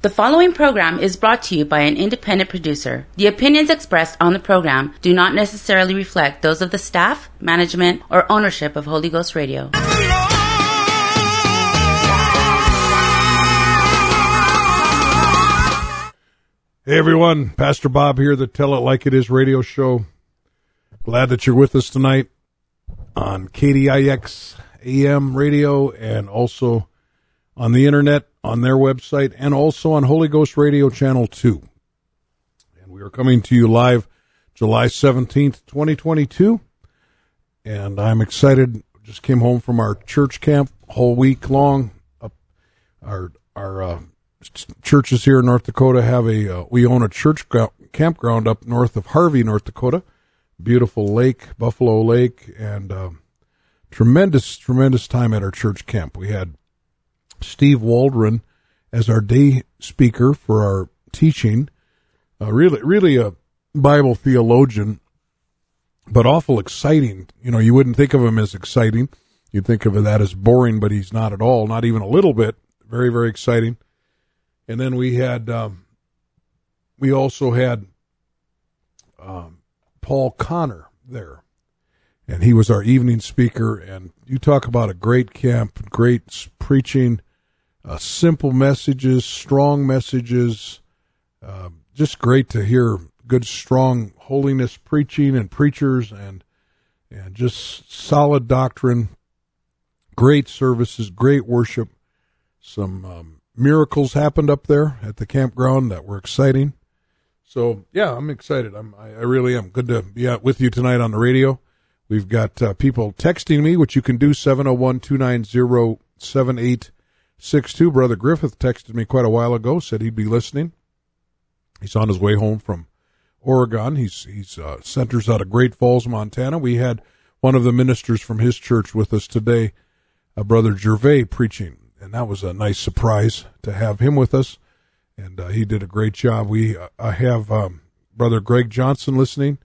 The following program is brought to you by an independent producer. The opinions expressed on the program do not necessarily reflect those of the staff, management, or ownership of Holy Ghost Radio. Hey everyone, Pastor Bob here, the Tell It Like It Is radio show. Glad that you're with us tonight on KDIX AM radio and also on the internet on their website and also on Holy Ghost Radio Channel 2. And we are coming to you live July 17th, 2022. And I'm excited. Just came home from our church camp whole week long. Up our our uh, churches here in North Dakota have a uh, we own a church campground up north of Harvey, North Dakota. Beautiful lake, Buffalo Lake, and uh, tremendous tremendous time at our church camp. We had Steve Waldron as our day speaker for our teaching. Uh, really, really a Bible theologian, but awful exciting. You know, you wouldn't think of him as exciting. You'd think of that as boring, but he's not at all, not even a little bit. Very, very exciting. And then we had, um, we also had um, Paul Connor there, and he was our evening speaker. And you talk about a great camp, great preaching, uh, simple messages, strong messages. Uh, just great to hear good, strong holiness preaching and preachers and and just solid doctrine. Great services, great worship. Some um, miracles happened up there at the campground that were exciting. So yeah, I'm excited. I'm I, I really am. Good to be out with you tonight on the radio. We've got uh, people texting me, which you can do 701 290 Six two, Brother Griffith texted me quite a while ago, said he'd be listening. He's on his way home from Oregon. He's he's uh, centers out of Great Falls, Montana. We had one of the ministers from his church with us today, uh, Brother Gervais, preaching, and that was a nice surprise to have him with us. And uh, he did a great job. We uh, I have um, Brother Greg Johnson listening,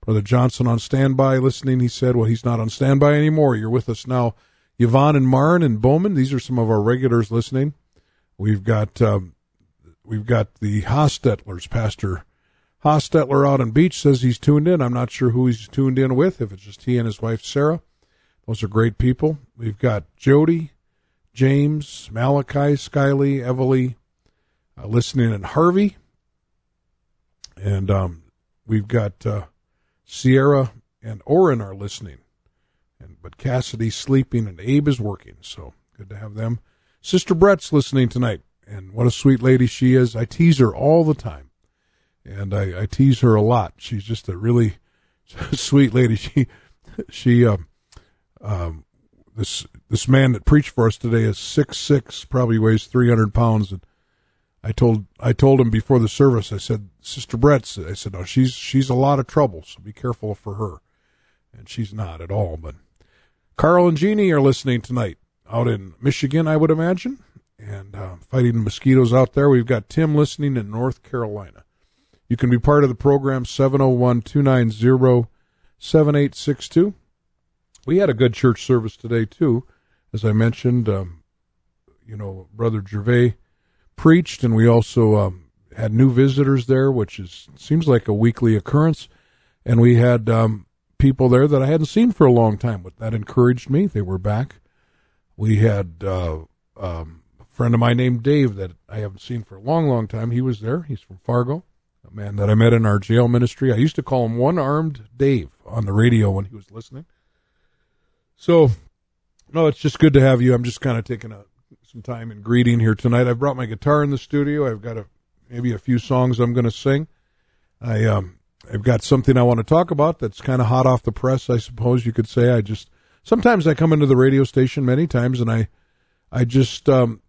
Brother Johnson on standby listening. He said, "Well, he's not on standby anymore. You're with us now." Yvonne and Marn and Bowman. These are some of our regulars listening. We've got um, we've got the Hostetlers. Pastor Hostetler out on beach says he's tuned in. I'm not sure who he's tuned in with. If it's just he and his wife Sarah, those are great people. We've got Jody, James, Malachi, Skyly, Everly, uh, listening in Harvey, and um, we've got uh, Sierra and Oren are listening. But Cassidy's sleeping and Abe is working, so good to have them. Sister Brett's listening tonight, and what a sweet lady she is. I tease her all the time, and I, I tease her a lot. She's just a really sweet lady. She she um, um this this man that preached for us today is six six, probably weighs three hundred pounds, and I told I told him before the service. I said, Sister Brett, I said, no, she's she's a lot of trouble, so be careful for her. And she's not at all, but Carl and Jeannie are listening tonight out in Michigan, I would imagine, and uh, fighting mosquitoes out there. We've got Tim listening in North Carolina. You can be part of the program 701 290 7862. We had a good church service today, too. As I mentioned, um, you know, Brother Gervais preached, and we also um, had new visitors there, which is seems like a weekly occurrence. And we had um, people there that I hadn't seen for a long time. But that encouraged me. They were back. We had uh, um, a friend of mine named Dave that I haven't seen for a long, long time. He was there. He's from Fargo, a man that I met in our jail ministry. I used to call him One Armed Dave on the radio when he was listening. So, no, it's just good to have you. I'm just kind of taking a, some time and greeting here tonight. I've brought my guitar in the studio. I've got a maybe a few songs I'm going to sing. I um I've got something I want to talk about that's kind of hot off the press, I suppose you could say. I just sometimes I come into the radio station many times and I I just um,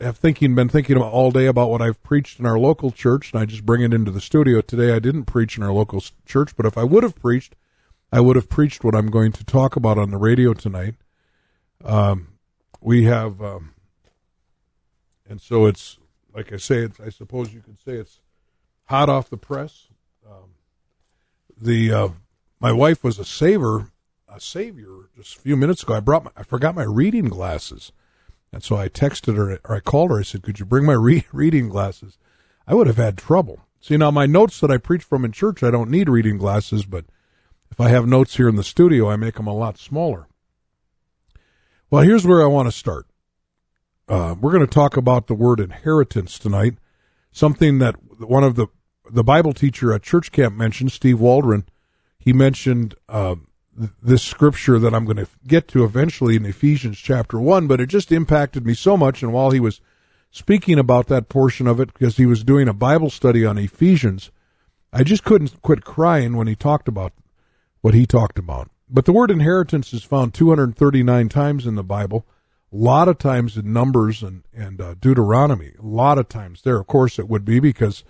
have thinking been thinking all day about what I've preached in our local church and I just bring it into the studio. Today I didn't preach in our local church, but if I would have preached, I would have preached what I'm going to talk about on the radio tonight. Um, we have, um, and so it's like I say, I suppose you could say it's hot off the press. The uh, my wife was a saver, a savior just a few minutes ago. I brought, my, I forgot my reading glasses, and so I texted her or I called her. I said, "Could you bring my re- reading glasses?" I would have had trouble. See now, my notes that I preach from in church, I don't need reading glasses, but if I have notes here in the studio, I make them a lot smaller. Well, here's where I want to start. Uh, we're going to talk about the word inheritance tonight, something that one of the the Bible teacher at church camp mentioned, Steve Waldron. He mentioned uh, this scripture that I'm going to get to eventually in Ephesians chapter one, but it just impacted me so much. And while he was speaking about that portion of it, because he was doing a Bible study on Ephesians, I just couldn't quit crying when he talked about what he talked about. But the word inheritance is found 239 times in the Bible, a lot of times in Numbers and, and uh, Deuteronomy, a lot of times there. Of course, it would be because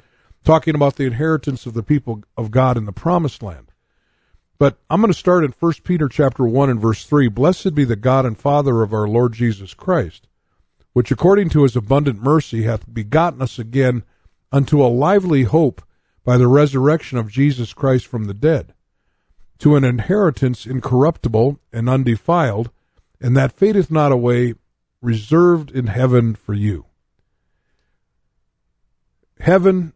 talking about the inheritance of the people of God in the promised land. But I'm going to start in 1 Peter chapter 1 and verse 3. Blessed be the God and Father of our Lord Jesus Christ, which according to his abundant mercy hath begotten us again unto a lively hope by the resurrection of Jesus Christ from the dead to an inheritance incorruptible and undefiled, and that fadeth not away, reserved in heaven for you. Heaven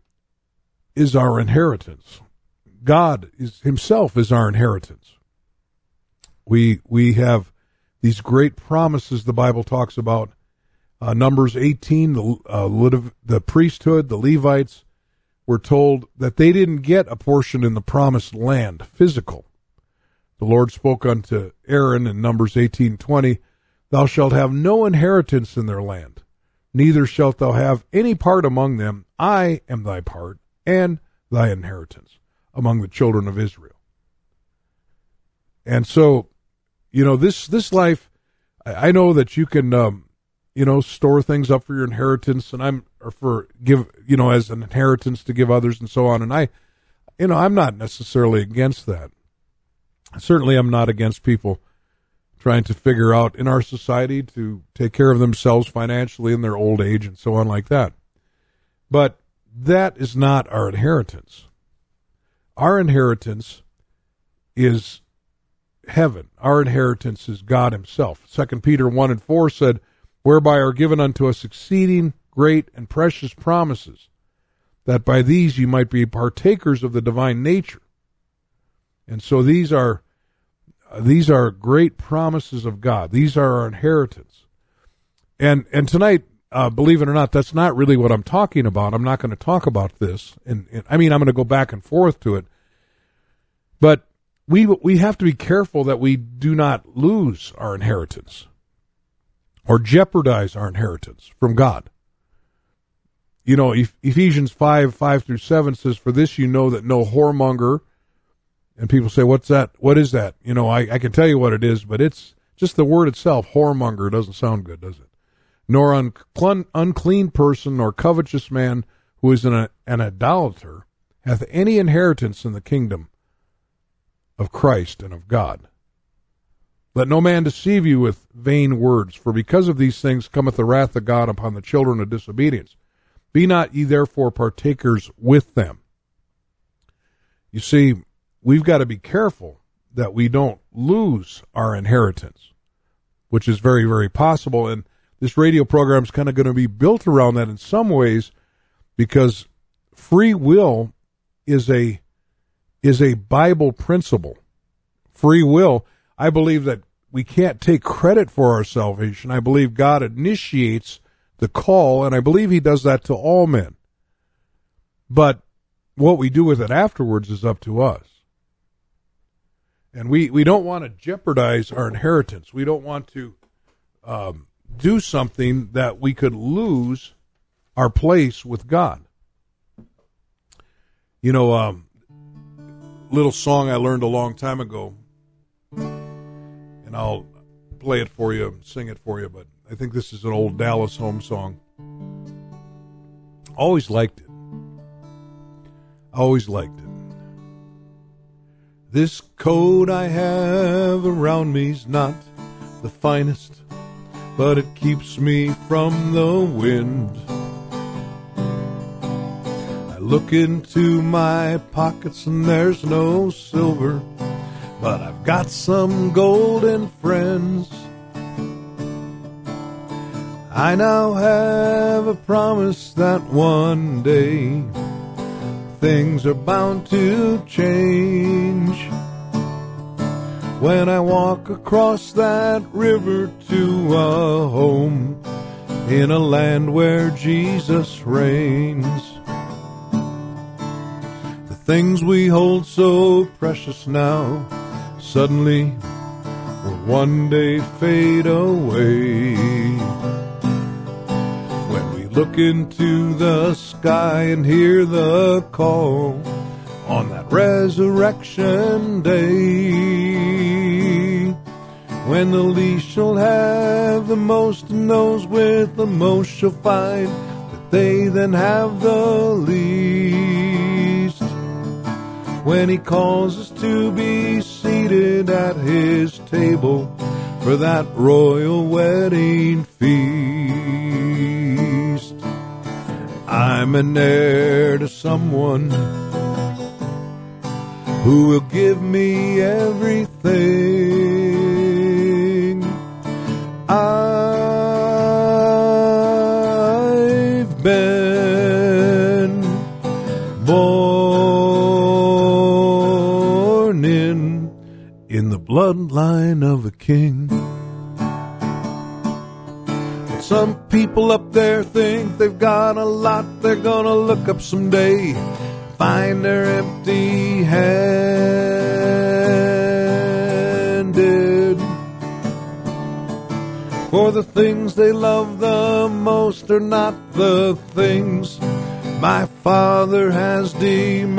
is our inheritance. God is himself is our inheritance. We we have these great promises the Bible talks about. Uh, Numbers 18, the, uh, the priesthood, the Levites were told that they didn't get a portion in the promised land, physical. The Lord spoke unto Aaron in Numbers 18:20, Thou shalt have no inheritance in their land, neither shalt thou have any part among them. I am thy part and thy inheritance among the children of Israel. And so, you know, this this life, I know that you can, um, you know, store things up for your inheritance, and I'm or for give, you know, as an inheritance to give others, and so on. And I, you know, I'm not necessarily against that certainly I'm not against people trying to figure out in our society to take care of themselves financially in their old age and so on like that. But that is not our inheritance. Our inheritance is heaven. Our inheritance is God himself. Second Peter 1 and 4 said, whereby are given unto us exceeding great and precious promises, that by these you might be partakers of the divine nature. And so these are these are great promises of God. These are our inheritance. And and tonight, uh, believe it or not, that's not really what I'm talking about. I'm not going to talk about this. And, and I mean, I'm going to go back and forth to it. But we we have to be careful that we do not lose our inheritance or jeopardize our inheritance from God. You know, Ephesians 5, 5 through 7 says, For this you know that no whoremonger, and people say, "What's that? What is that?" You know, I, I can tell you what it is, but it's just the word itself. Whoremonger doesn't sound good, does it? Nor un, unclean person, nor covetous man who is an, an idolater hath any inheritance in the kingdom of Christ and of God. Let no man deceive you with vain words, for because of these things cometh the wrath of God upon the children of disobedience. Be not ye therefore partakers with them. You see, we've got to be careful that we don't lose our inheritance, which is very, very possible. And this radio program is kind of going to be built around that in some ways because free will is a is a Bible principle. Free will, I believe that we can't take credit for our salvation. I believe God initiates the call, and I believe He does that to all men. But what we do with it afterwards is up to us. And we, we don't want to jeopardize our inheritance. We don't want to um, do something that we could lose our place with God. You know, um, little song I learned a long time ago, and I'll play it for you, sing it for you, but I think this is an old Dallas Holm song. Always liked it. Always liked it. This coat I have around me's not the finest but it keeps me from the wind. I look into my pockets and there's no silver, but I've got some golden friends. I now have a promise that one day things are bound to change. When I walk across that river to a home in a land where Jesus reigns. The things we hold so precious now suddenly will one day fade away. When we look into the sky and hear the call on that resurrection day. When the least shall have the most and those with the most shall find that they then have the least. When he calls us to be seated at his table for that royal wedding feast. I'm an heir to someone who will give me everything. I've been born in in the bloodline of a king. Some people up there think they've got a lot they're gonna look up someday find they're empty handed. For the things they love the most are not the things my father has demanded.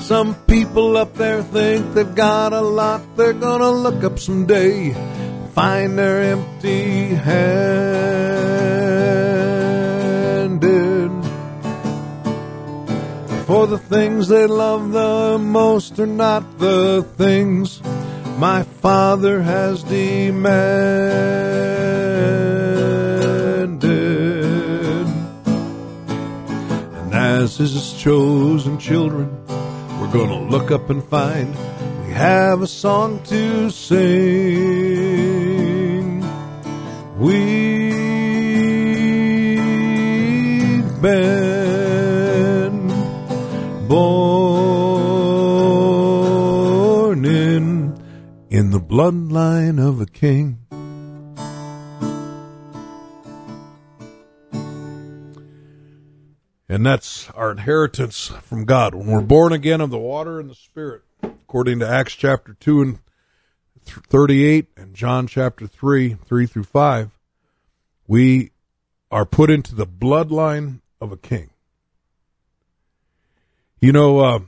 Some people up there think they've got a lot they're gonna look up someday find they're empty handed. For the things they love the most are not the things my father has demanded. And as his chosen children, we're gonna look up and find we have a song to sing. We've been born in in the bloodline of a king. And that's our inheritance from God. When we're born again of the water and the Spirit, according to Acts chapter 2 and 38 and John chapter 3, 3 through 5, we are put into the bloodline of a king. You know, uh,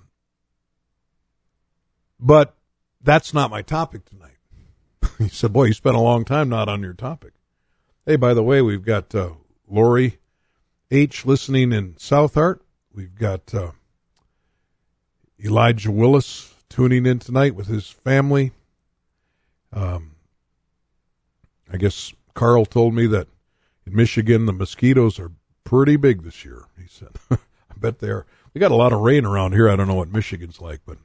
but that's not my topic tonight. he said, Boy, you spent a long time not on your topic. Hey, by the way, we've got uh, Lori H listening in Southart. We've got uh, Elijah Willis tuning in tonight with his family. Um, I guess Carl told me that in Michigan the mosquitoes are pretty big this year. He said, "I bet they are." We got a lot of rain around here. I don't know what Michigan's like, but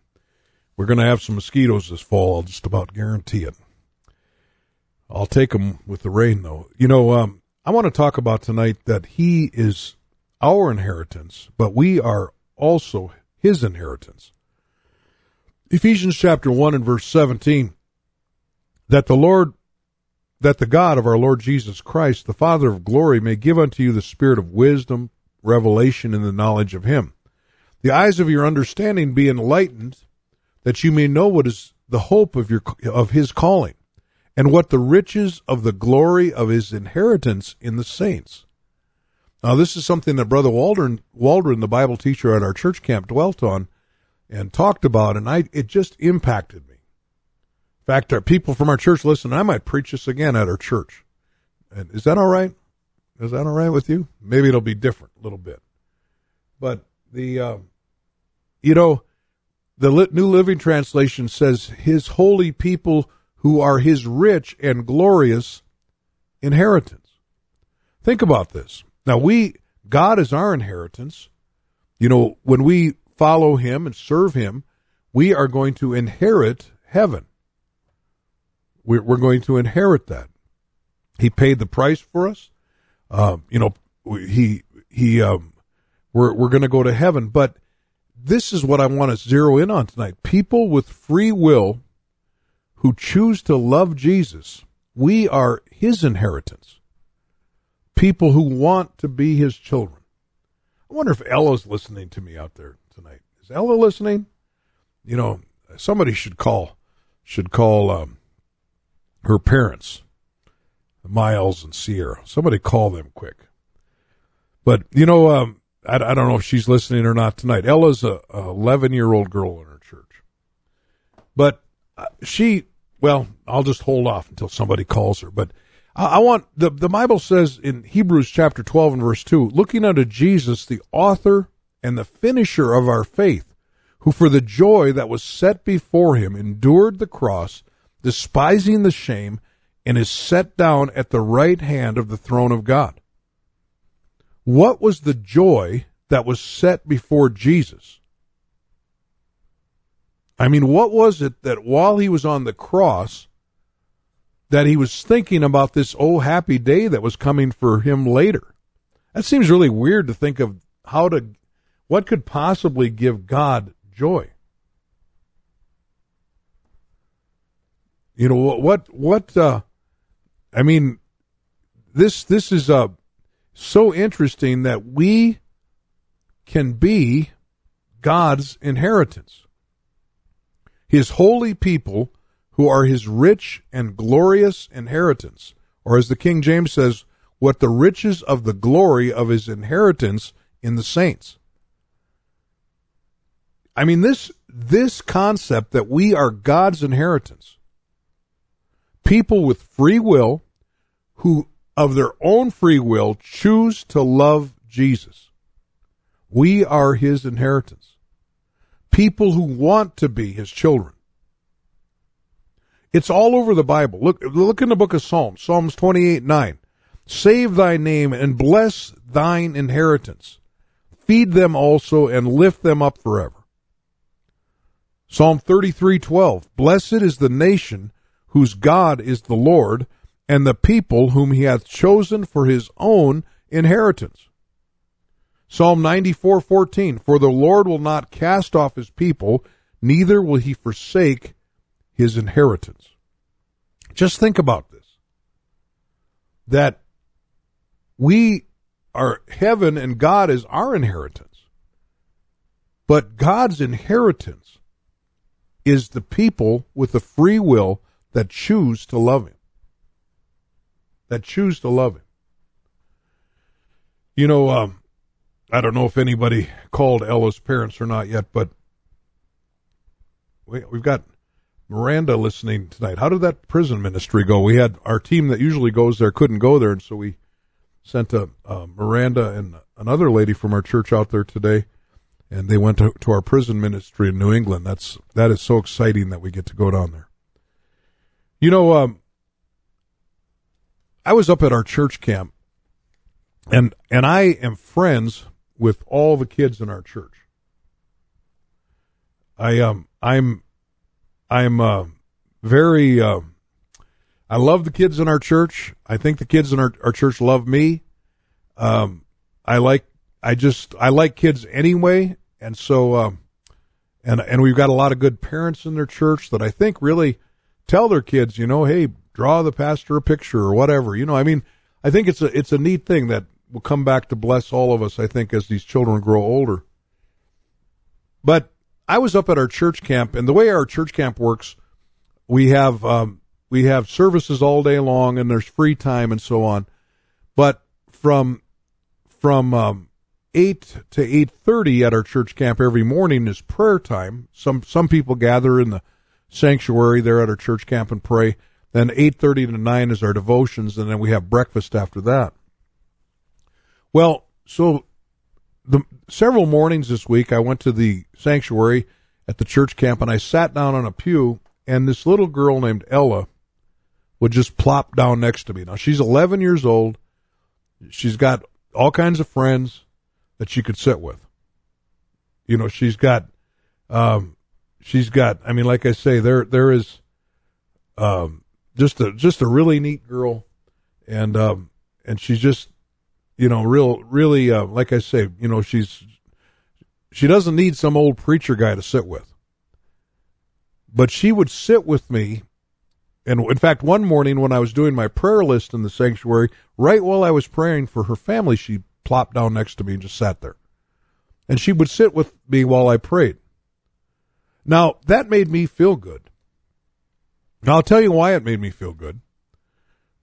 we're going to have some mosquitoes this fall. I'll just about guarantee it. I'll take them with the rain, though. You know, um, I want to talk about tonight that He is our inheritance, but we are also His inheritance. Ephesians chapter 1 and verse 17 that the Lord that the God of our Lord Jesus Christ, the Father of glory, may give unto you the spirit of wisdom, revelation, and the knowledge of Him. The eyes of your understanding be enlightened, that you may know what is the hope of your of His calling, and what the riches of the glory of His inheritance in the saints. Now, this is something that Brother Waldron, Waldron, the Bible teacher at our church camp, dwelt on and talked about, and I it just impacted me. In fact, our people from our church listen. I might preach this again at our church. And is that all right? Is that all right with you? Maybe it'll be different a little bit. But the, uh, you know, the New Living Translation says, His holy people who are His rich and glorious inheritance. Think about this. Now, we, God is our inheritance. You know, when we follow Him and serve Him, we are going to inherit heaven. We're, going to inherit that. He paid the price for us. Uh, you know, he he. Um, we're we're going to go to heaven, but this is what I want to zero in on tonight. People with free will who choose to love Jesus, we are His inheritance. People who want to be His children. I wonder if Ella's listening to me out there tonight. Is Ella listening? You know, somebody should call should call um, her parents, Miles and Sierra. Somebody call them quick. But you know, um, I, I, don't know if she's listening or not tonight. Ella's a, a 11 year old girl in her church, but uh, she. Well, I'll just hold off until somebody calls her. But I, want the the Bible says in Hebrews chapter 12 and verse 2, looking unto Jesus, the author and the finisher of our faith, who for the joy that was set before him endured the cross despising the shame, and is set down at the right hand of the throne of God. What was the joy that was set before Jesus? I mean, what was it that while he was on the cross, that he was thinking about this oh happy day that was coming for him later? That seems really weird to think of how to, what could possibly give God joy? You know what? What? Uh, I mean, this this is uh, so interesting that we can be God's inheritance, His holy people who are His rich and glorious inheritance, or as the King James says, what the riches of the glory of His inheritance in the saints. I mean this this concept that we are God's inheritance people with free will who, of their own free will, choose to love Jesus. We are his inheritance. People who want to be his children. It's all over the Bible. Look, look in the book of Psalms, Psalms 28 9. Save thy name and bless thine inheritance. Feed them also and lift them up forever. Psalm 33:12 Blessed is the nation whose God is the Lord, and the people whom he hath chosen for his own inheritance. Psalm 94:14 For the Lord will not cast off his people, neither will he forsake his inheritance. Just think about this. That we are heaven and God is our inheritance. But God's inheritance is the people with the free will that choose to love him. That choose to love him. You know, um, I don't know if anybody called Ella's parents or not yet, but we, we've got Miranda listening tonight. How did that prison ministry go? We had our team that usually goes there couldn't go there, and so we sent a, Miranda and another lady from our church out there today, and they went to, to our prison ministry in New England. That's that is so exciting that we get to go down there. You know, um, I was up at our church camp, and and I am friends with all the kids in our church. I um I'm I'm uh, very uh, I love the kids in our church. I think the kids in our, our church love me. Um, I like I just I like kids anyway, and so um, and and we've got a lot of good parents in their church that I think really tell their kids, you know, hey, draw the pastor a picture or whatever. You know, I mean, I think it's a it's a neat thing that will come back to bless all of us. I think as these children grow older. But I was up at our church camp, and the way our church camp works, we have um, we have services all day long, and there's free time and so on. But from from um, eight to eight thirty at our church camp every morning is prayer time. Some some people gather in the sanctuary there at our church camp and pray. Then 8:30 to 9 is our devotions and then we have breakfast after that. Well, so the several mornings this week I went to the sanctuary at the church camp, and I sat down on a pew, and this little girl named Ella would just plop down next to me. Now she's 11 years old. She's got all kinds of friends that she could sit with. You know, she's got, um, she's got. I mean, like I say, there there is, um, just a just a really neat girl, and um, and she's just, you know, real really, uh, like I say, you know, she's she doesn't need some old preacher guy to sit with. But she would sit with me. And in fact, one morning when I was doing my prayer list in the sanctuary, right while I was praying for her family, she plopped down next to me and just sat there. And she would sit with me while I prayed. Now, that made me feel good. Now, I'll tell you why it made me feel good.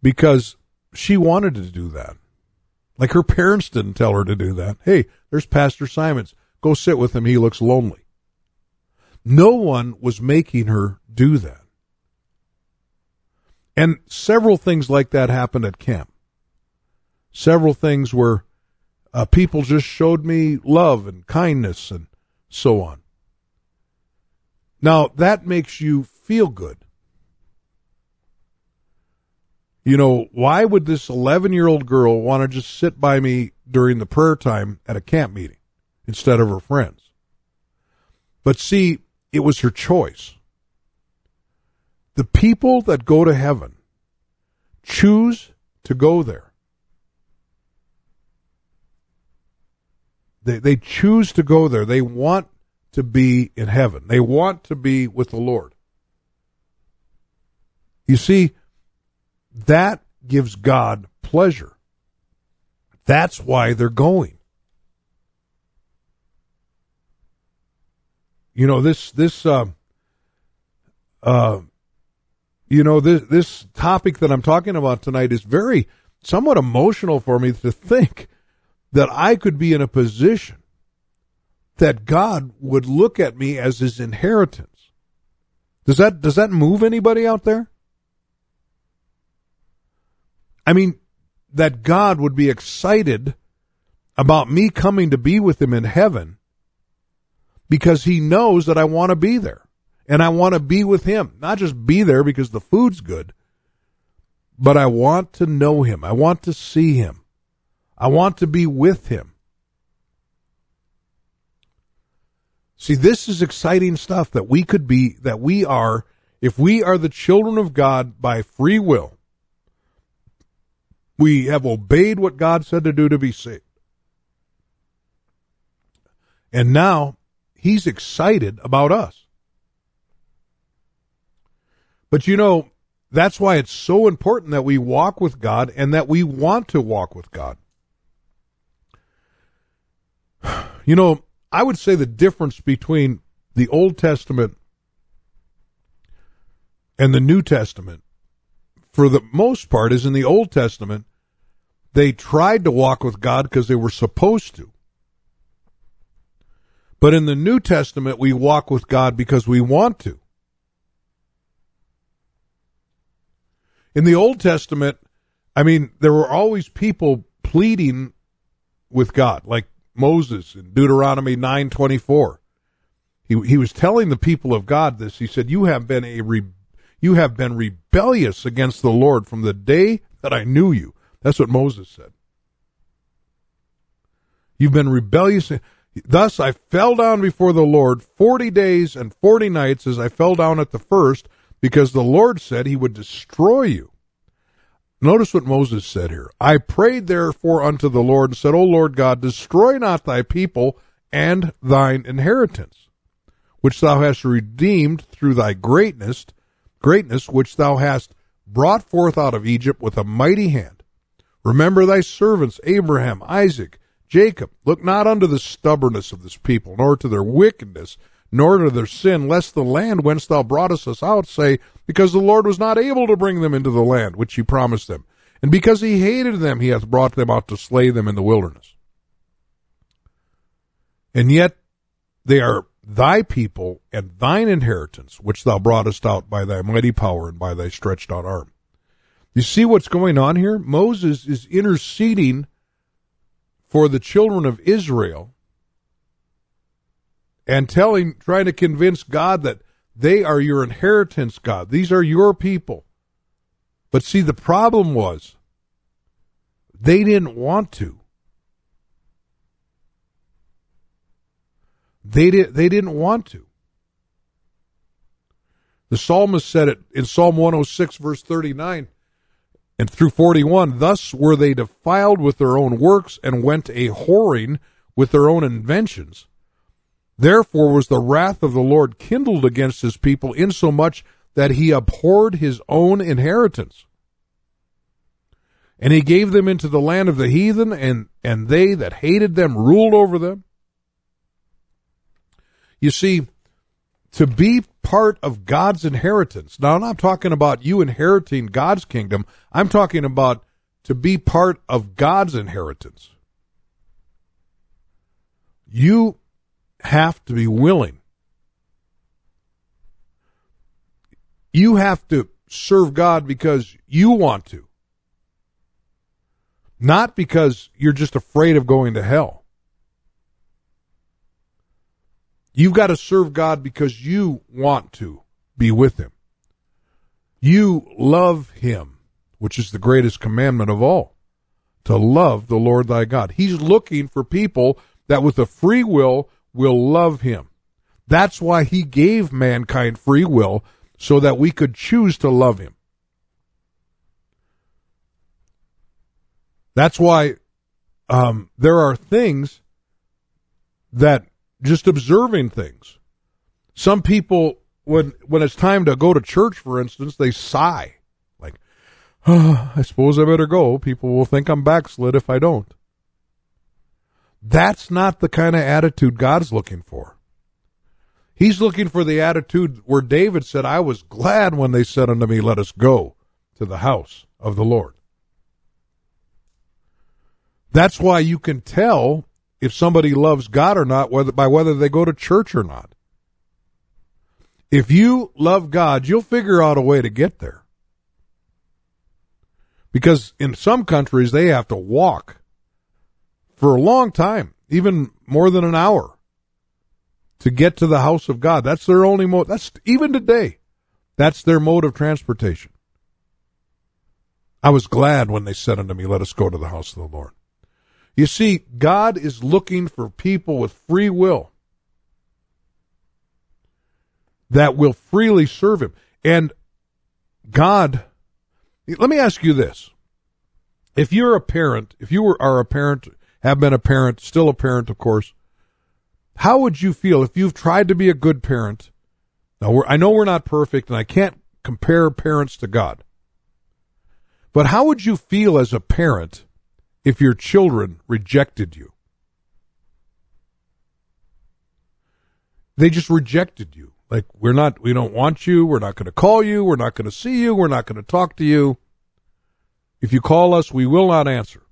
Because she wanted to do that. Like her parents didn't tell her to do that. Hey, there's Pastor Simons. Go sit with him. He looks lonely. No one was making her do that. And several things like that happened at camp. Several things where uh, people just showed me love and kindness and so on. Now, that makes you feel good. You know, why would this 11 year old girl want to just sit by me during the prayer time at a camp meeting? instead of her friends. But see, it was her choice. The people that go to heaven choose to go there. They, they choose to go there. They want to be in heaven. They want to be with the Lord. You see, that gives God pleasure. That's why they're going. you know this this uh, uh, you know this this topic that I'm talking about tonight is very somewhat emotional for me to think that I could be in a position that God would look at me as his inheritance. Does that does that move anybody out there? I mean, that God would be excited about me coming to be with him in heaven because he knows that I want to be there and I want to be with him. Not just be there because the food's good, but I want to know him. I want to see him. I want to be with him. See, this is exciting stuff that we could be, that we are, if we are the children of God by free will, we have obeyed what God said to do to be saved. And now He's excited about us. But you know, that's why it's so important that we walk with God and that we want to walk with God. You know, I would say the difference between the Old Testament and the New Testament, for the most part, is in the Old Testament, they tried to walk with God because they were supposed to. But in the New Testament, we walk with God because we want to. In the Old Testament, I mean, there were always people pleading with God, like Moses in Deuteronomy 9:24. He he was telling the people of God this. He said, "You have been a re- you have been rebellious against the Lord from the day that I knew you." That's what Moses said. You've been rebellious. Thus I fell down before the Lord forty days and forty nights as I fell down at the first, because the Lord said he would destroy you. Notice what Moses said here. I prayed therefore unto the Lord and said, O Lord God, destroy not thy people and thine inheritance, which thou hast redeemed through thy greatness, greatness which thou hast brought forth out of Egypt with a mighty hand. Remember thy servants Abraham, Isaac, Jacob, look not unto the stubbornness of this people, nor to their wickedness, nor to their sin, lest the land whence thou broughtest us out say, Because the Lord was not able to bring them into the land which he promised them, and because he hated them, he hath brought them out to slay them in the wilderness. And yet they are thy people and thine inheritance, which thou broughtest out by thy mighty power and by thy stretched out arm. You see what's going on here? Moses is interceding for the children of Israel and telling, trying to convince God that they are your inheritance, God. These are your people. But see, the problem was they didn't want to. They did they didn't want to. The psalmist said it in Psalm 106 verse 39 and through 41, thus were they defiled with their own works and went a whoring with their own inventions. Therefore was the wrath of the Lord kindled against his people insomuch that he abhorred his own inheritance. And he gave them into the land of the heathen, and, and they that hated them ruled over them. You see, to be part of God's inheritance. Now, I'm not talking about you inheriting God's kingdom. I'm talking about to be part of God's inheritance. You have to be willing. You have to serve God because you want to. Not because you're just afraid of going to hell. You've got to serve God because you want to be with Him. You love Him, which is the greatest commandment of all to love the Lord thy God. He's looking for people that with a free will will love Him. That's why He gave mankind free will so that we could choose to love Him. That's why um, there are things that just observing things. Some people, when when it's time to go to church, for instance, they sigh, like, oh, "I suppose I better go." People will think I'm backslid if I don't. That's not the kind of attitude God's looking for. He's looking for the attitude where David said, "I was glad when they said unto me, Let us go to the house of the Lord." That's why you can tell if somebody loves God or not whether, by whether they go to church or not. If you love God, you'll figure out a way to get there. Because in some countries, they have to walk for a long time, even more than an hour, to get to the house of God. That's their only mode. That's even today. That's their mode of transportation. I was glad when they said unto me, Let us go to the house of the Lord. You see, God is looking for people with free will that will freely serve Him. And God, let me ask you this. If you're a parent, if you are a parent, have been a parent, still a parent, of course, how would you feel if you've tried to be a good parent? Now, I know we're not perfect and I can't compare parents to God. But how would you feel as a parent if your children rejected you? They just rejected you. Like, we're not, we don't want you. We're not going to call you. We're not going to see you. We're not going to talk to you. If you call us, we will not answer.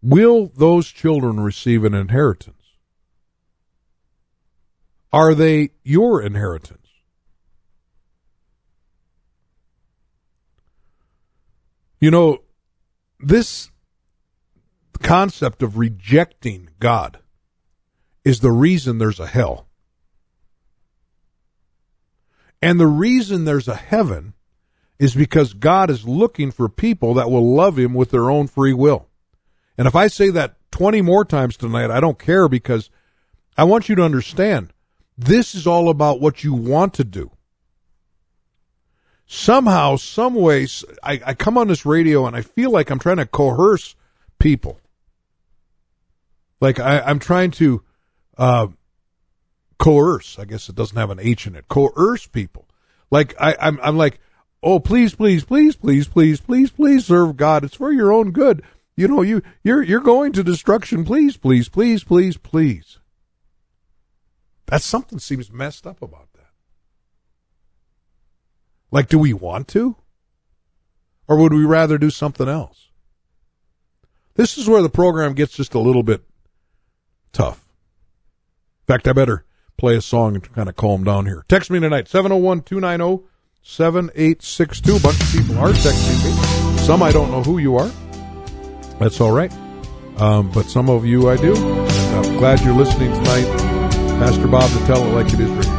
Will those children receive an inheritance? Are they your inheritance? You know, this concept of rejecting God is the reason there's a hell. And the reason there's a heaven is because God is looking for people that will love him with their own free will. And if I say that 20 more times tonight, I don't care because I want you to understand this is all about what you want to do somehow, some ways, I, I come on this radio and I feel like I'm trying to coerce people. Like I, I'm trying to uh, coerce. I guess it doesn't have an H in it. Coerce people. Like I, I'm, I'm like, oh, please, please, please, please, please, please, please serve God. It's for your own good. You know, you you're you're going to destruction. Please, please, please, please, please. That's something seems messed up about like, do we want to? Or would we rather do something else? This is where the program gets just a little bit tough. In fact, I better play a song to kind of calm down here. Text me tonight, 701 290 7862. A bunch of people are texting me. Some I don't know who you are. That's all right. Um, but some of you I do. And I'm glad you're listening tonight. Pastor Bob to tell it like it is written.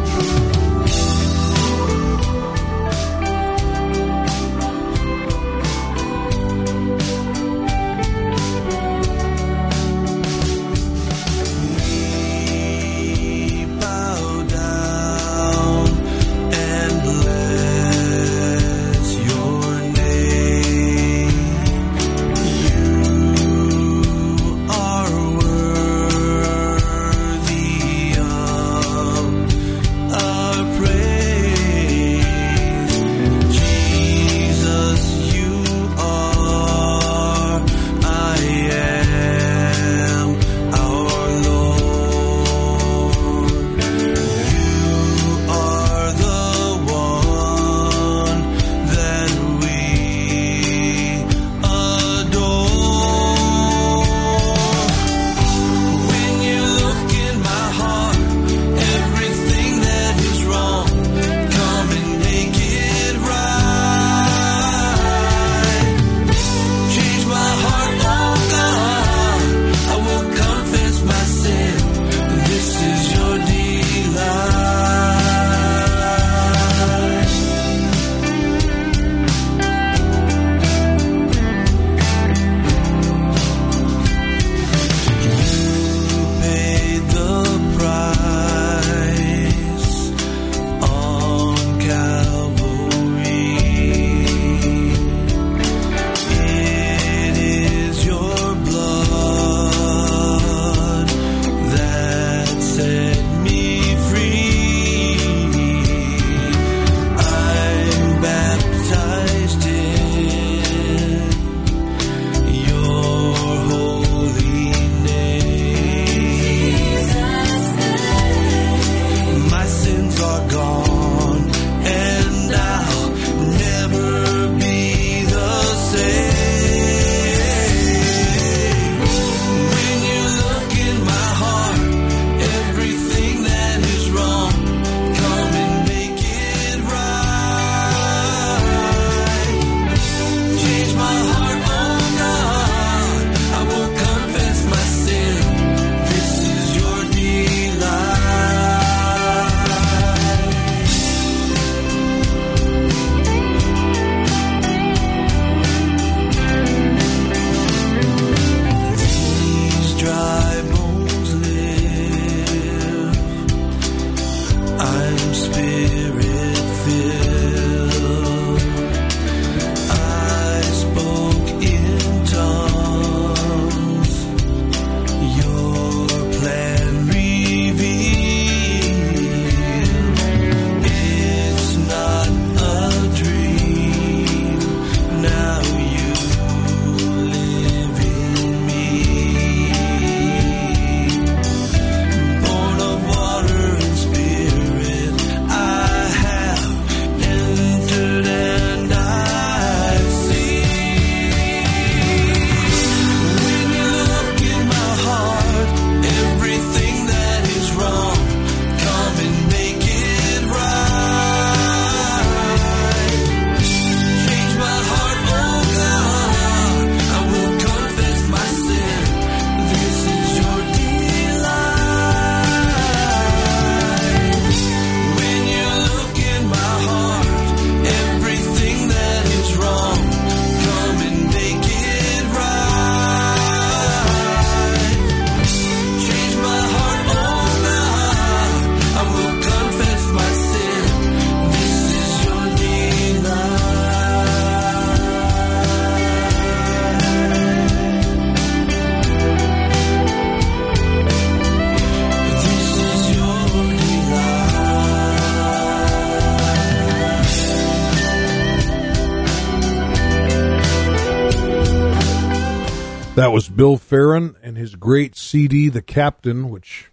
his great CD, The Captain, which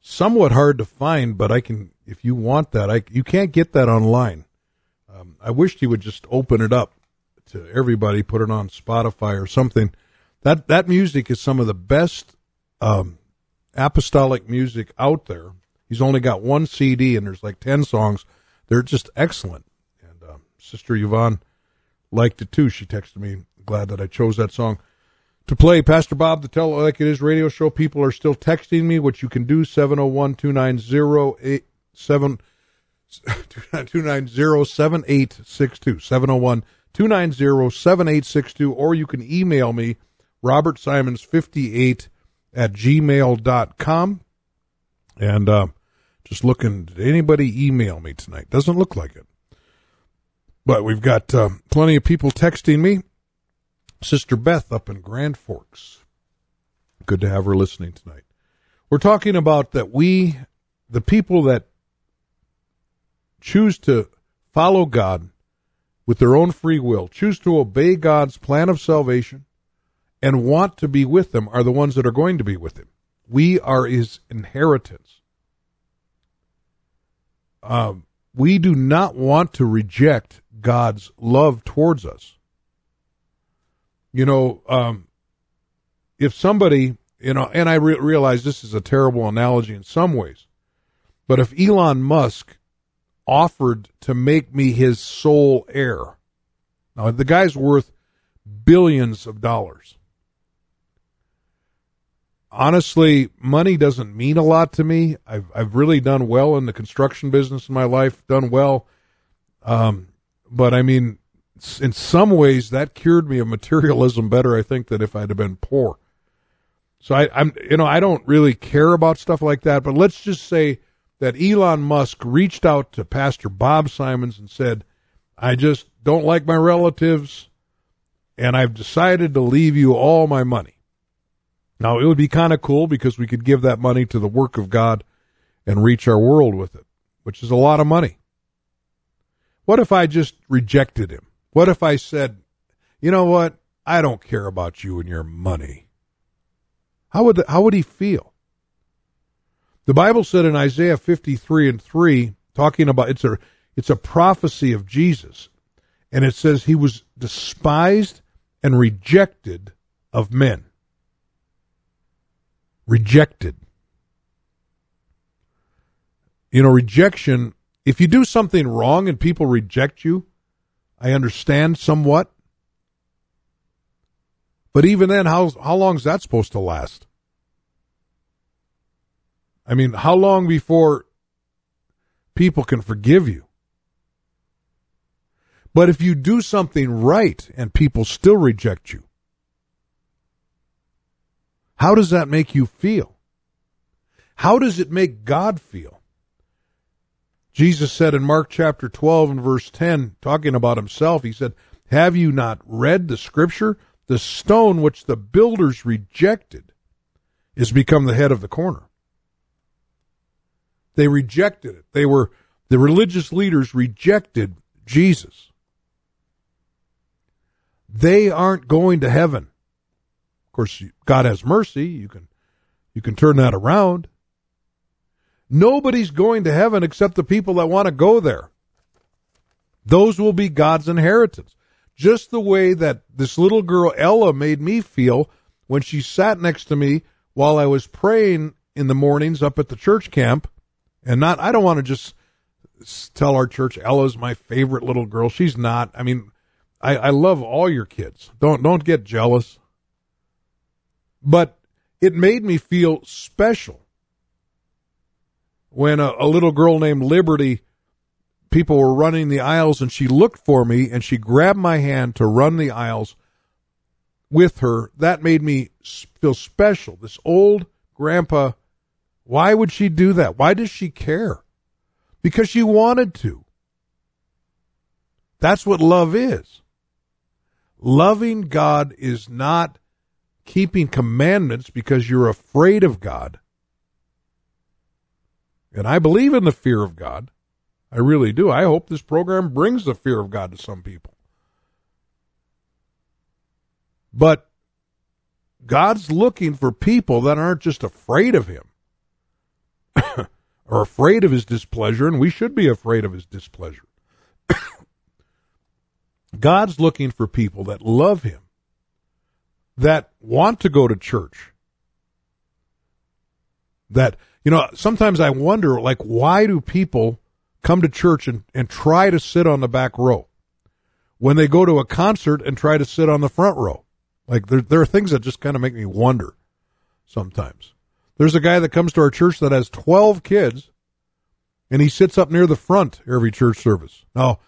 somewhat hard to find, but I can if you want that. I you can't get that online. Um, I wished he would just open it up to everybody, put it on Spotify or something. That that music is some of the best um, apostolic music out there. He's only got one CD, and there's like ten songs. They're just excellent. And um, Sister Yvonne liked it too. She texted me, "Glad that I chose that song." Play Pastor Bob, the Tell It Like It Is radio show, people are still texting me, which you can do 701 290 7862. 701 290 7862. Or you can email me, robertsimons58 at gmail.com. And uh, just looking, did anybody email me tonight? Doesn't look like it. But we've got uh, plenty of people texting me. Sister Beth up in Grand Forks. Good to have her listening tonight. We're talking about that we, the people that choose to follow God with their own free will, choose to obey God's plan of salvation, and want to be with Him are the ones that are going to be with Him. We are His inheritance. Um, we do not want to reject God's love towards us. You know, um, if somebody, you know, and I re- realize this is a terrible analogy in some ways, but if Elon Musk offered to make me his sole heir, now the guy's worth billions of dollars. Honestly, money doesn't mean a lot to me. I've I've really done well in the construction business in my life, done well. Um, but I mean, in some ways, that cured me of materialism better, I think, than if I'd have been poor. So I, I'm, you know, I don't really care about stuff like that. But let's just say that Elon Musk reached out to Pastor Bob Simons and said, "I just don't like my relatives, and I've decided to leave you all my money." Now it would be kind of cool because we could give that money to the work of God and reach our world with it, which is a lot of money. What if I just rejected him? What if I said, you know what? I don't care about you and your money. How would, how would he feel? The Bible said in Isaiah 53 and 3, talking about, it's a, it's a prophecy of Jesus. And it says he was despised and rejected of men. Rejected. You know, rejection, if you do something wrong and people reject you, I understand somewhat. But even then, how how long is that supposed to last? I mean, how long before people can forgive you? But if you do something right and people still reject you, how does that make you feel? How does it make God feel? Jesus said in Mark chapter 12 and verse 10, talking about himself, he said, Have you not read the scripture? The stone which the builders rejected is become the head of the corner. They rejected it. They were, the religious leaders rejected Jesus. They aren't going to heaven. Of course, God has mercy. You can, you can turn that around. Nobody's going to heaven except the people that want to go there. Those will be God's inheritance. Just the way that this little girl Ella made me feel when she sat next to me while I was praying in the mornings up at the church camp. And not, I don't want to just tell our church Ella's my favorite little girl. She's not. I mean, I, I love all your kids. Don't, don't get jealous. But it made me feel special when a, a, little girl named Liberty, people were running the aisles and she looked for me and she grabbed my hand to run the aisles with her. That made me feel special. This old grandpa, why would she do that? Why does she care? Because she wanted to. That's what love is. Loving God is not keeping commandments because you're afraid of God and I believe in the fear of God. I really do. I hope this program brings the fear of God to some people. But God's looking for people that aren't just afraid of Him or afraid of His displeasure, and we should be afraid of His displeasure. God's looking for people that love Him, that want to go to church, that you know, sometimes I wonder, like, why do people come to church and, and try to sit on the back row when they go to a concert and try to sit on the front row? Like there, there are things that just kind of make me wonder sometimes. There's a guy that comes to our church that has 12 kids and he sits up near the front every church service. Now,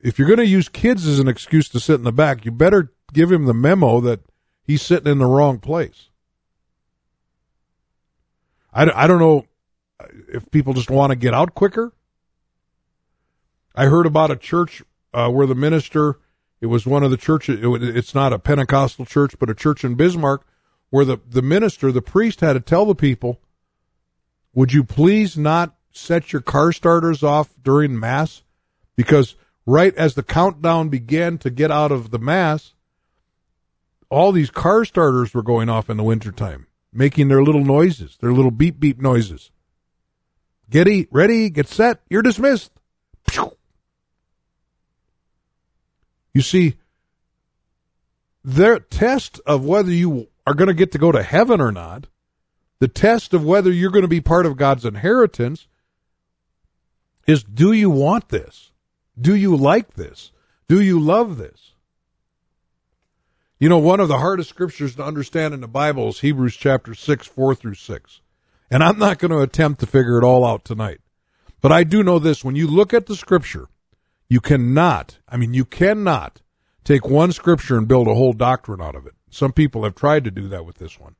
if you're going to use kids as an excuse to sit in the back, you better give him the memo that he's sitting in the wrong place. I, I don't know if people just want to get out quicker. I heard about a church uh, where the minister, it was one of the churches, it, it's not a Pentecostal church, but a church in Bismarck, where the, the minister, the priest had to tell the people, would you please not set your car starters off during Mass? Because right as the countdown began to get out of the Mass, all these car starters were going off in the wintertime, making their little noises, their little beep beep noises. Get ready, get set, you're dismissed. You see, their test of whether you are going to get to go to heaven or not, the test of whether you're going to be part of God's inheritance is do you want this? Do you like this? Do you love this? You know, one of the hardest scriptures to understand in the Bible is Hebrews chapter 6, 4 through 6. And I'm not going to attempt to figure it all out tonight. But I do know this when you look at the scripture, you cannot, I mean, you cannot take one scripture and build a whole doctrine out of it. Some people have tried to do that with this one.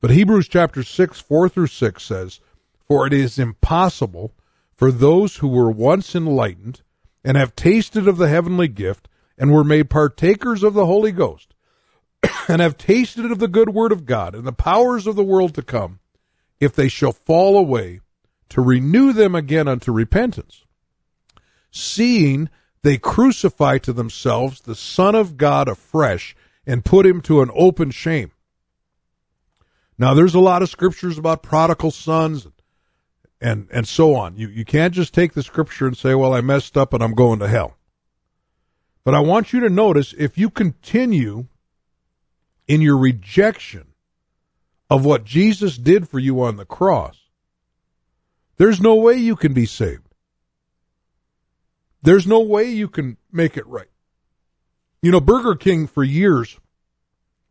But Hebrews chapter 6, 4 through 6 says, For it is impossible for those who were once enlightened and have tasted of the heavenly gift and were made partakers of the Holy Ghost and have tasted of the good word of God and the powers of the world to come, if they shall fall away, to renew them again unto repentance, seeing they crucify to themselves the Son of God afresh and put him to an open shame. Now, there's a lot of scriptures about prodigal sons and, and so on. You, you can't just take the scripture and say, well, I messed up and I'm going to hell. But I want you to notice if you continue in your rejection of what Jesus did for you on the cross, there's no way you can be saved. There's no way you can make it right. You know, Burger King for years,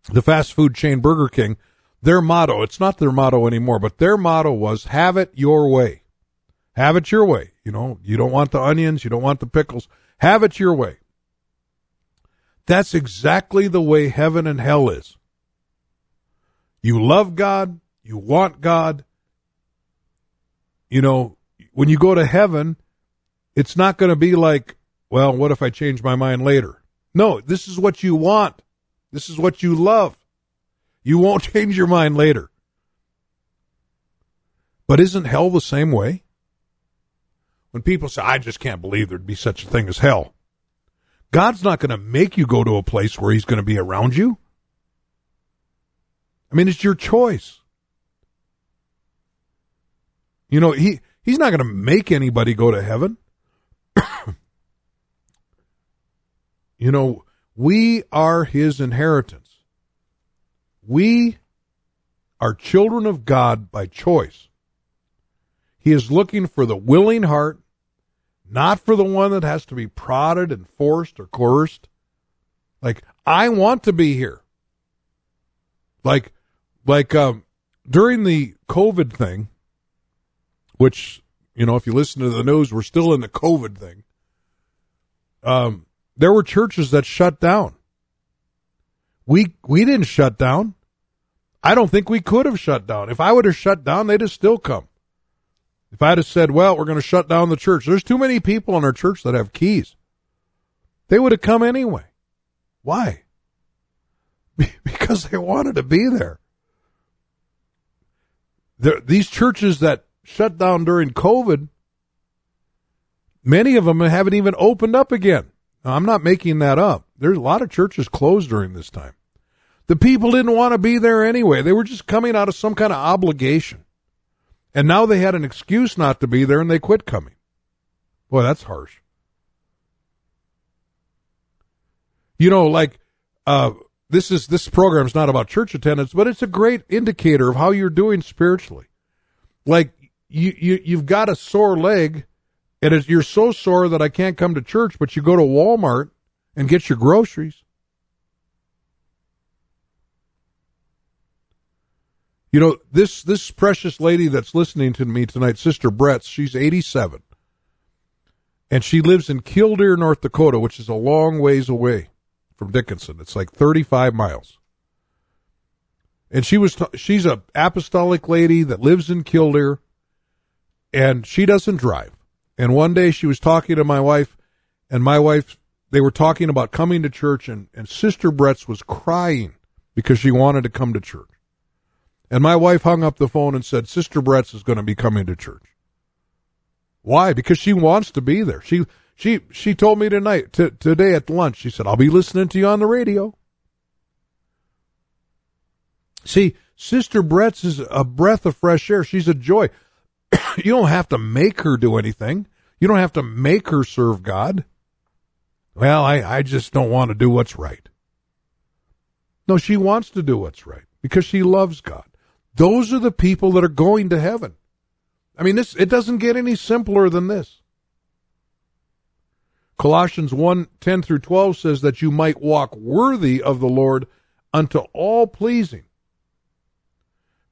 the fast food chain Burger King, their motto, it's not their motto anymore, but their motto was have it your way. Have it your way. You know, you don't want the onions, you don't want the pickles. Have it your way. That's exactly the way heaven and hell is. You love God, you want God. You know, when you go to heaven, it's not going to be like, well, what if I change my mind later? No, this is what you want. This is what you love. You won't change your mind later. But isn't hell the same way? When people say, I just can't believe there'd be such a thing as hell. God's not going to make you go to a place where he's going to be around you. I mean, it's your choice. You know, he, he's not going to make anybody go to heaven. you know, we are his inheritance. We are children of God by choice. He is looking for the willing heart, not for the one that has to be prodded and forced or coerced. Like, I want to be here. Like, like, um, during the COVID thing, which, you know, if you listen to the news, we're still in the COVID thing. Um, there were churches that shut down. We, we didn't shut down. I don't think we could have shut down. If I would have shut down, they'd have still come. If I'd have said, well, we're going to shut down the church, there's too many people in our church that have keys. They would have come anyway. Why? Because they wanted to be there. there. These churches that shut down during COVID, many of them haven't even opened up again. Now, I'm not making that up. There's a lot of churches closed during this time. The people didn't want to be there anyway. They were just coming out of some kind of obligation. And now they had an excuse not to be there and they quit coming. Boy, that's harsh. You know, like, uh, this is, this program's not about church attendance, but it's a great indicator of how you're doing spiritually. Like, you, you, you've got a sore leg and you're so sore that I can't come to church, but you go to Walmart and get your groceries. You know, this this precious lady that's listening to me tonight, Sister Brett, she's 87. And she lives in Killdeer, North Dakota, which is a long ways away from Dickinson. It's like 35 miles. And she was t- she's a apostolic lady that lives in Killdeer and she doesn't drive. And one day she was talking to my wife and my wife they were talking about coming to church and, and Sister Brett's was crying because she wanted to come to church. And my wife hung up the phone and said, Sister Brett's is going to be coming to church. Why? Because she wants to be there. She she she told me tonight t- today at lunch. She said, "I'll be listening to you on the radio." See, Sister Brett's is a breath of fresh air. She's a joy. you don't have to make her do anything. You don't have to make her serve God. Well, I, I just don't want to do what's right. No, she wants to do what's right because she loves God. Those are the people that are going to heaven. I mean, this it doesn't get any simpler than this. Colossians 1 10 through 12 says that you might walk worthy of the Lord unto all pleasing,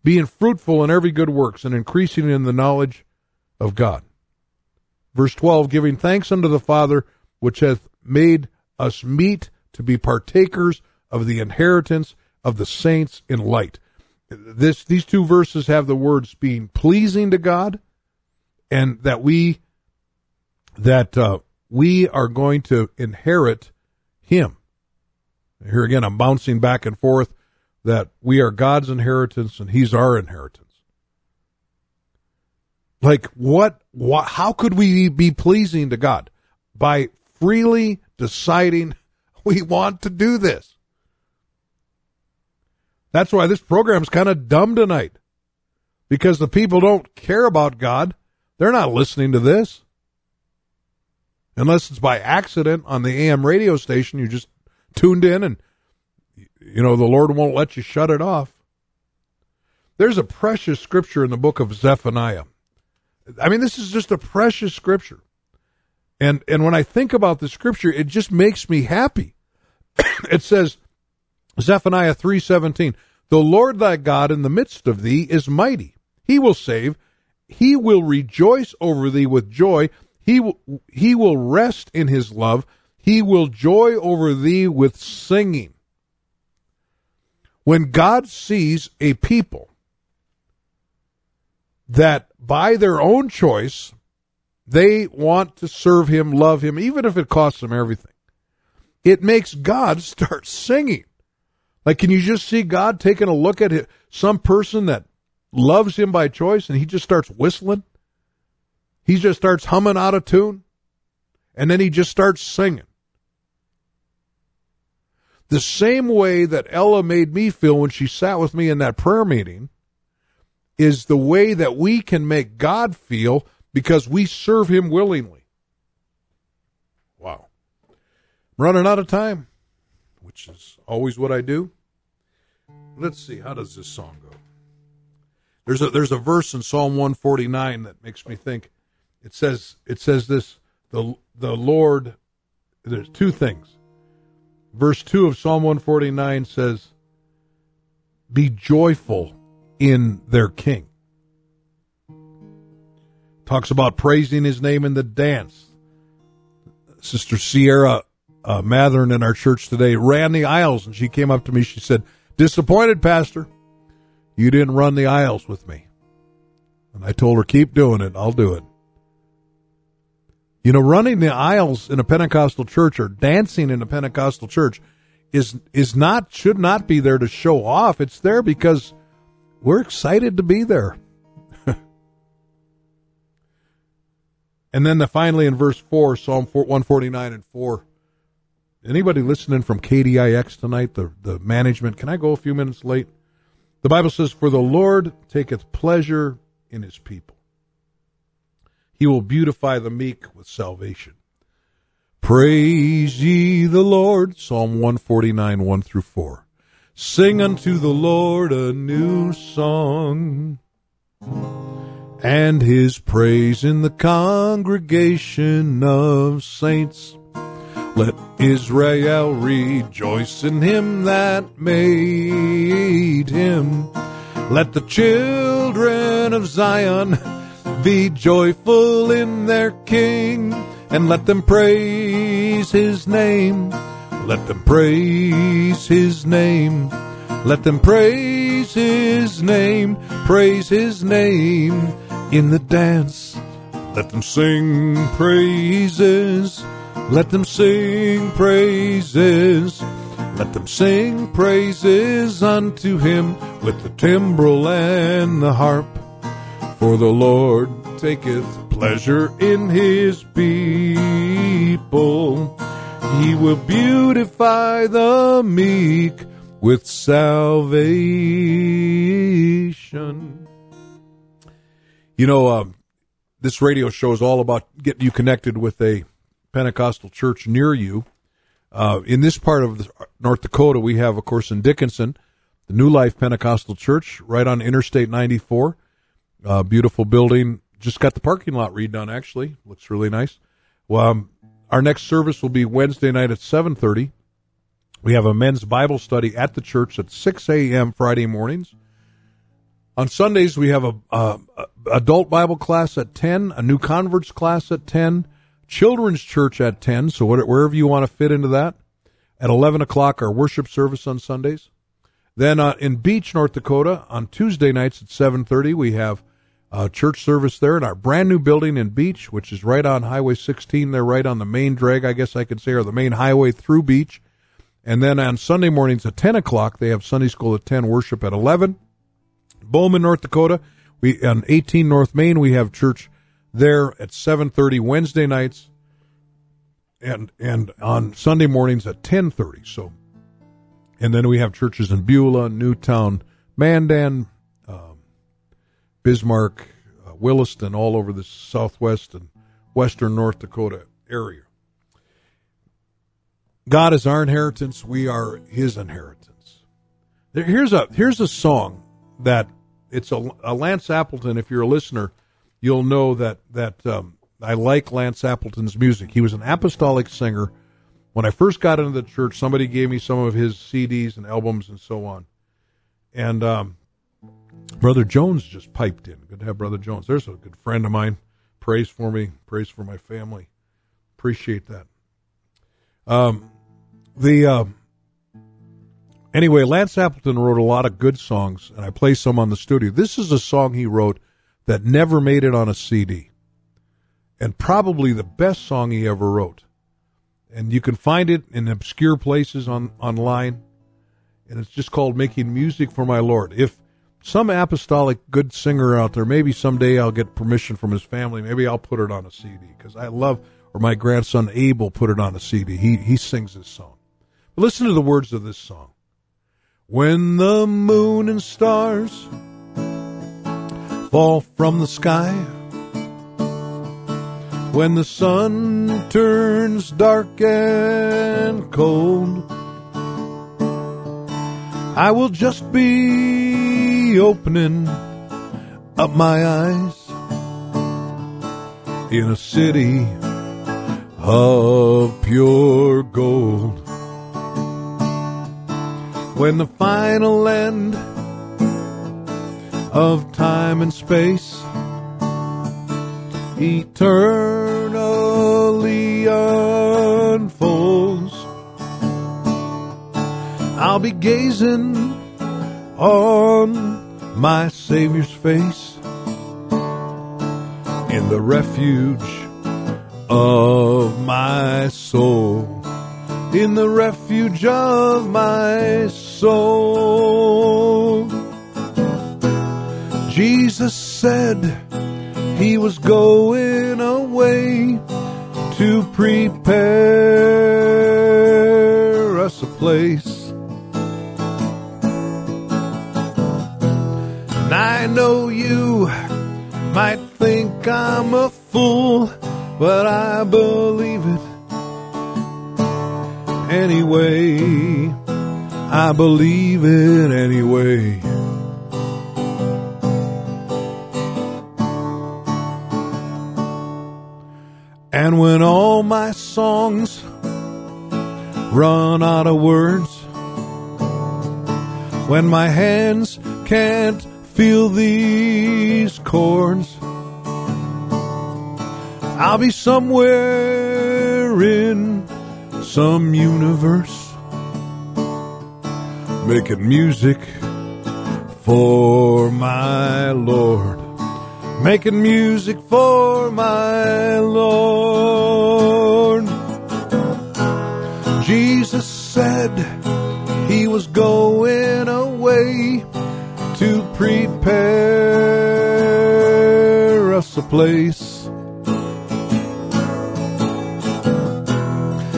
being fruitful in every good works and increasing in the knowledge of God. Verse 12, giving thanks unto the Father, which hath made us meet to be partakers of the inheritance of the saints in light. This these two verses have the words being pleasing to God, and that we that uh, we are going to inherit Him. Here again, I'm bouncing back and forth that we are God's inheritance and He's our inheritance. Like what, what? How could we be pleasing to God by freely deciding we want to do this? That's why this program's kind of dumb tonight. Because the people don't care about God. They're not listening to this. Unless it's by accident on the AM radio station, you just tuned in and, you know, the Lord won't let you shut it off. There's a precious scripture in the book of Zephaniah. I mean, this is just a precious scripture. And, and when I think about the scripture, it just makes me happy. it says, Zephaniah 3:17 The Lord thy God in the midst of thee is mighty. He will save. He will rejoice over thee with joy. He will, he will rest in his love. He will joy over thee with singing. When God sees a people that by their own choice they want to serve him love him even if it costs them everything it makes God start singing like, can you just see God taking a look at some person that loves him by choice and he just starts whistling? He just starts humming out of tune and then he just starts singing. The same way that Ella made me feel when she sat with me in that prayer meeting is the way that we can make God feel because we serve him willingly. Wow. I'm running out of time which is always what I do. Let's see, how does this song go? There's a there's a verse in Psalm 149 that makes me think. It says it says this the the Lord there's two things. Verse 2 of Psalm 149 says be joyful in their king. Talks about praising his name in the dance. Sister Sierra uh, Mathern in our church today ran the aisles, and she came up to me. She said, "Disappointed, Pastor, you didn't run the aisles with me." And I told her, "Keep doing it. I'll do it." You know, running the aisles in a Pentecostal church or dancing in a Pentecostal church is is not should not be there to show off. It's there because we're excited to be there. and then the, finally in verse 4, Psalm 149 and 4, Anybody listening from KDIX tonight, the, the management, can I go a few minutes late? The Bible says, For the Lord taketh pleasure in his people. He will beautify the meek with salvation. Praise ye the Lord. Psalm 149, 1 through 4. Sing unto the Lord a new song and his praise in the congregation of saints. Let Israel rejoice in him that made him. Let the children of Zion be joyful in their King, and let them praise his name. Let them praise his name. Let them praise his name. Praise his name in the dance. Let them sing praises. Let them sing praises. Let them sing praises unto him with the timbrel and the harp. For the Lord taketh pleasure in his people. He will beautify the meek with salvation. You know, um, this radio show is all about getting you connected with a Pentecostal church near you. Uh, in this part of North Dakota, we have, of course, in Dickinson, the New Life Pentecostal Church, right on Interstate 94. Uh, beautiful building. Just got the parking lot redone. Actually, looks really nice. Well, um, our next service will be Wednesday night at 7:30. We have a men's Bible study at the church at 6 a.m. Friday mornings. On Sundays, we have a, a, a adult Bible class at 10, a new converts class at 10, children's church at 10. So wherever you want to fit into that. At 11 o'clock, our worship service on Sundays. Then uh, in Beach, North Dakota, on Tuesday nights at 7:30, we have a church service there in our brand new building in Beach, which is right on Highway 16. They're right on the main drag, I guess I could say, or the main highway through Beach. And then on Sunday mornings at 10 o'clock, they have Sunday school at 10, worship at 11. Bowman, North Dakota, we on 18 North Main, we have church there at 7:30 Wednesday nights, and and on Sunday mornings at 10:30. So, and then we have churches in Beulah, New Town, Mandan, um, Bismarck, uh, Williston, all over the southwest and western North Dakota area. God is our inheritance; we are His inheritance. There- Here's a here's a song that it's a, a Lance Appleton. If you're a listener, you'll know that that um, I like Lance Appleton's music. He was an apostolic singer. When I first got into the church, somebody gave me some of his CDs and albums and so on. And um, Brother Jones just piped in. Good to have Brother Jones. There's a good friend of mine. Prays for me. Prays for my family. Appreciate that. Um, the uh, anyway, Lance Appleton wrote a lot of good songs, and I play some on the studio. This is a song he wrote that never made it on a CD, and probably the best song he ever wrote. And you can find it in obscure places on online, and it's just called "Making Music for My Lord." If some apostolic good singer out there, maybe someday I'll get permission from his family. Maybe I'll put it on a CD because I love, or my grandson Abel put it on a CD. He he sings this song. But listen to the words of this song. When the moon and stars fall from the sky, when the sun turns dark and cold, I will just be opening up my eyes in a city of pure gold. When the final end of time and space eternally unfolds, I'll be gazing on my Savior's face in the refuge of my soul. In the refuge of my soul. Jesus said he was going away to prepare us a place. And I know you might think I'm a fool, but I believe it anyway. I believe it anyway. And when all my songs run out of words, when my hands can't feel these chords, I'll be somewhere in some universe making music for my Lord. Making music for my Lord. Jesus said he was going away to prepare us a place.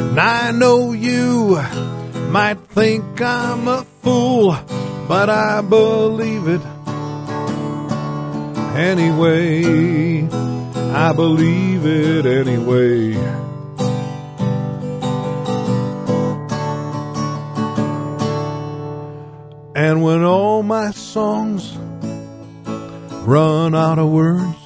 And I know you might think I'm a fool, but I believe it anyway. I believe it anyway. And when all my songs run out of words,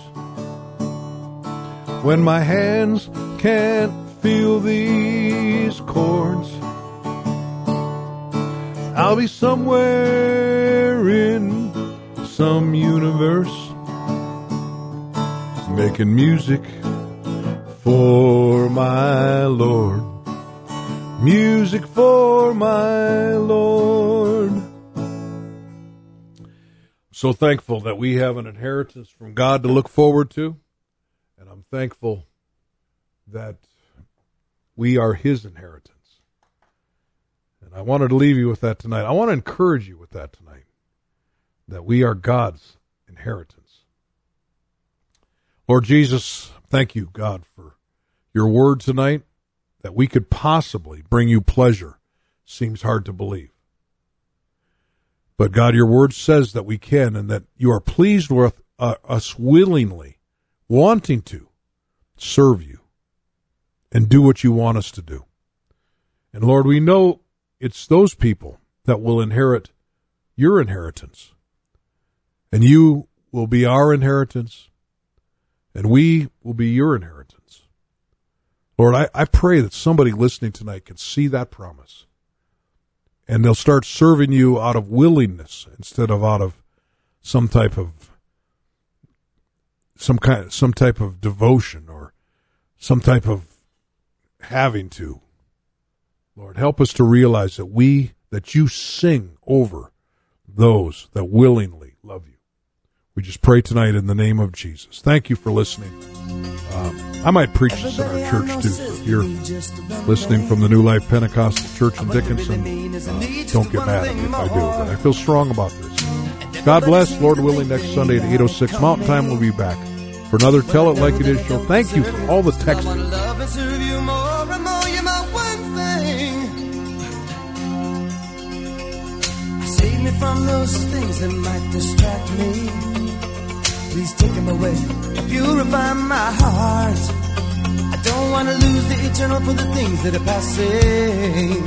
when my hands can't feel these chords, I'll be somewhere in some universe making music for my Lord. Music for my Lord. So thankful that we have an inheritance from God to look forward to. And I'm thankful that we are His inheritance. And I wanted to leave you with that tonight. I want to encourage you with that tonight. That we are God's inheritance. Lord Jesus, thank you, God, for your word tonight. That we could possibly bring you pleasure seems hard to believe. But God, your word says that we can and that you are pleased with uh, us willingly wanting to serve you and do what you want us to do. And Lord, we know it's those people that will inherit your inheritance. And you will be our inheritance, and we will be your inheritance. Lord, I, I pray that somebody listening tonight can see that promise. And they'll start serving you out of willingness instead of out of some type of some kind some type of devotion or some type of having to. Lord, help us to realize that we that you sing over those that willingly. We just pray tonight in the name of Jesus. Thank you for listening. Um, I might preach this in our church too. If you're listening from the New Life Pentecostal Church in Dickinson, uh, don't get mad at me if I do, but I feel strong about this. God bless. Lord willing, next Sunday at 8.06 Mountain Time, we'll be back for another Tell It Like It Is show. Thank you for all the texts. Wanna love and serve you more and more. You're my one thing. Save me from those things that might distract me. Please take him away. Purify my heart. I don't want to lose the eternal for the things that are passing.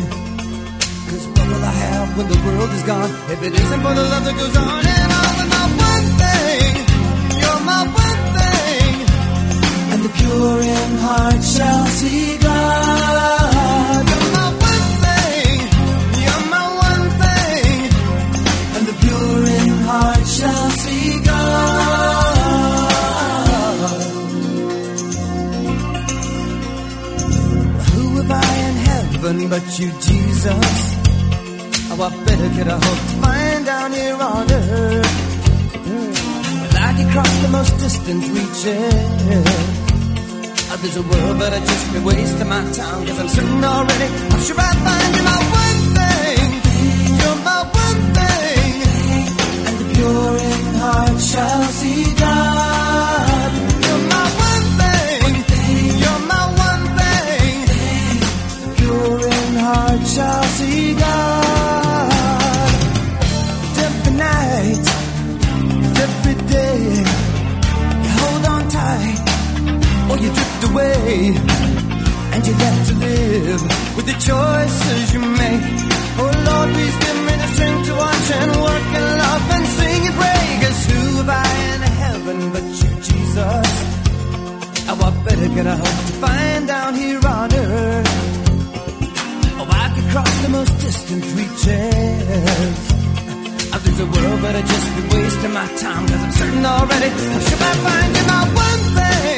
Cause what will I have when the world is gone? If it isn't for the love that goes on and on with my one thing. You're my one thing. And the pure in heart shall see God. Heaven but you, Jesus? How I better get I hope to find down here on earth? I could cross the most distant reaches. Uh, There's a world, but I'd just be wasting my time. Cause I'm certain already, I'm sure I'll find you my one thing. You're my one thing. And the pure in heart shall see God. Drift away and you get to live with the choices you make. Oh Lord, please give me the strength to watch and work and love and sing and pray. Cause who have I in heaven but you, Jesus? How I better get a hope to find down here on earth. Oh, I could cross the most distant reaches of this the world, but I'd just be wasting my time. Cause I'm certain already, how should I find you my one thing?